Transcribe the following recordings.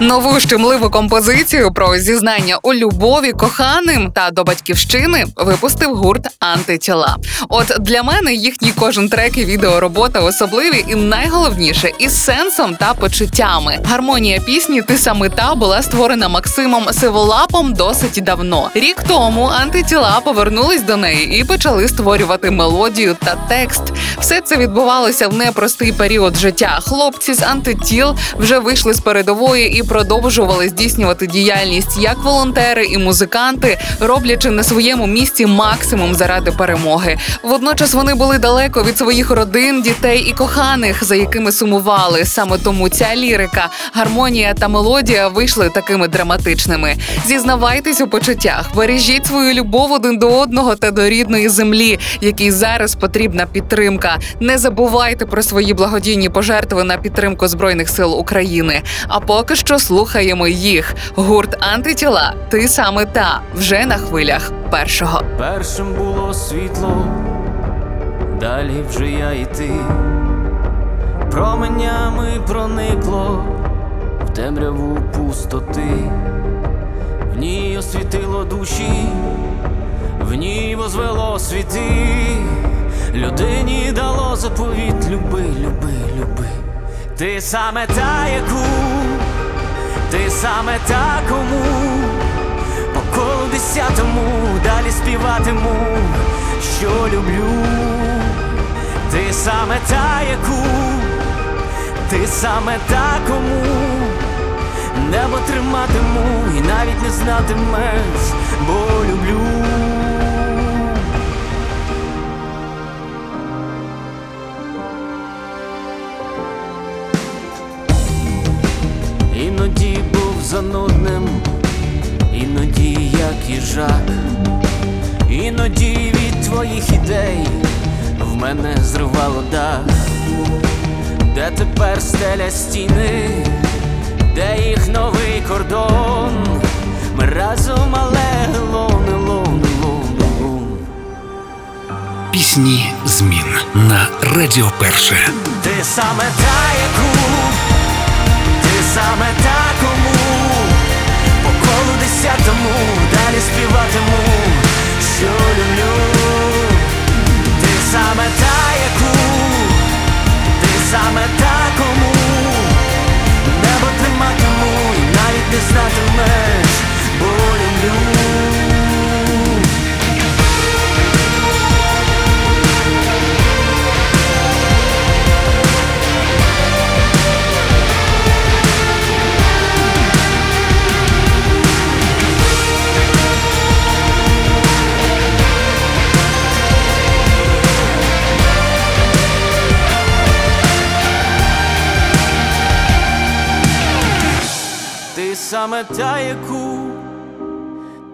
Нову щемливу композицію про зізнання у любові коханим та до батьківщини випустив гурт Антитіла. От для мене їхній кожен трек і відеоробота особливі і найголовніше із сенсом та почуттями. Гармонія пісні Ти саме та була створена Максимом Сиволапом досить давно. Рік тому антитіла повернулись до неї і почали створювати мелодію та текст. Все це відбувалося в непростий період життя. Хлопці з антитіл вже вийшли з передової і продовжували здійснювати діяльність як волонтери і музиканти, роблячи на своєму місці максимум заради перемоги. Водночас вони були далеко від своїх родин, дітей і коханих, за якими сумували. Саме тому ця лірика, гармонія та мелодія вийшли такими драматичними. Зізнавайтесь у почуттях, бережіть свою любов один до одного та до рідної землі, якій зараз потрібна підтримка. Не забувайте про свої благодійні пожертви на підтримку збройних сил України. А поки що слухаємо їх. Гурт антитіла. Ти саме та вже на хвилях першого. Першим було світло, далі вже я і ти. Променями проникло в темряву пустоти, в ній освітило душі, в ній возвело світи, людині дало заповіт люби, люби, люби. Ти саме та, яку, ти саме та, кому по колу десятому далі співатиму, що люблю. Ти саме та, яку, ти саме та, кому небо триматиму і навіть не знатимеш, бо занудним, іноді як їжак, іноді від твоїх ідей в мене зривало дах, де тепер стеля стіни, де їх новий кордон, ми разом, але лони, лони, лони, лони. Пісні змін на Радіо Перше. Ти саме та, яку, Ти саме та, яку,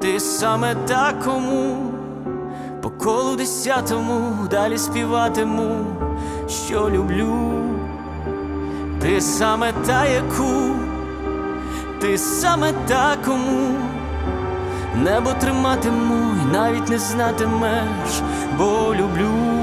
ти саме та, кому по колу десятому далі співатиму, що люблю. Ти саме та, яку, ти саме та, кому небо триматиму і навіть не знатимеш, бо люблю.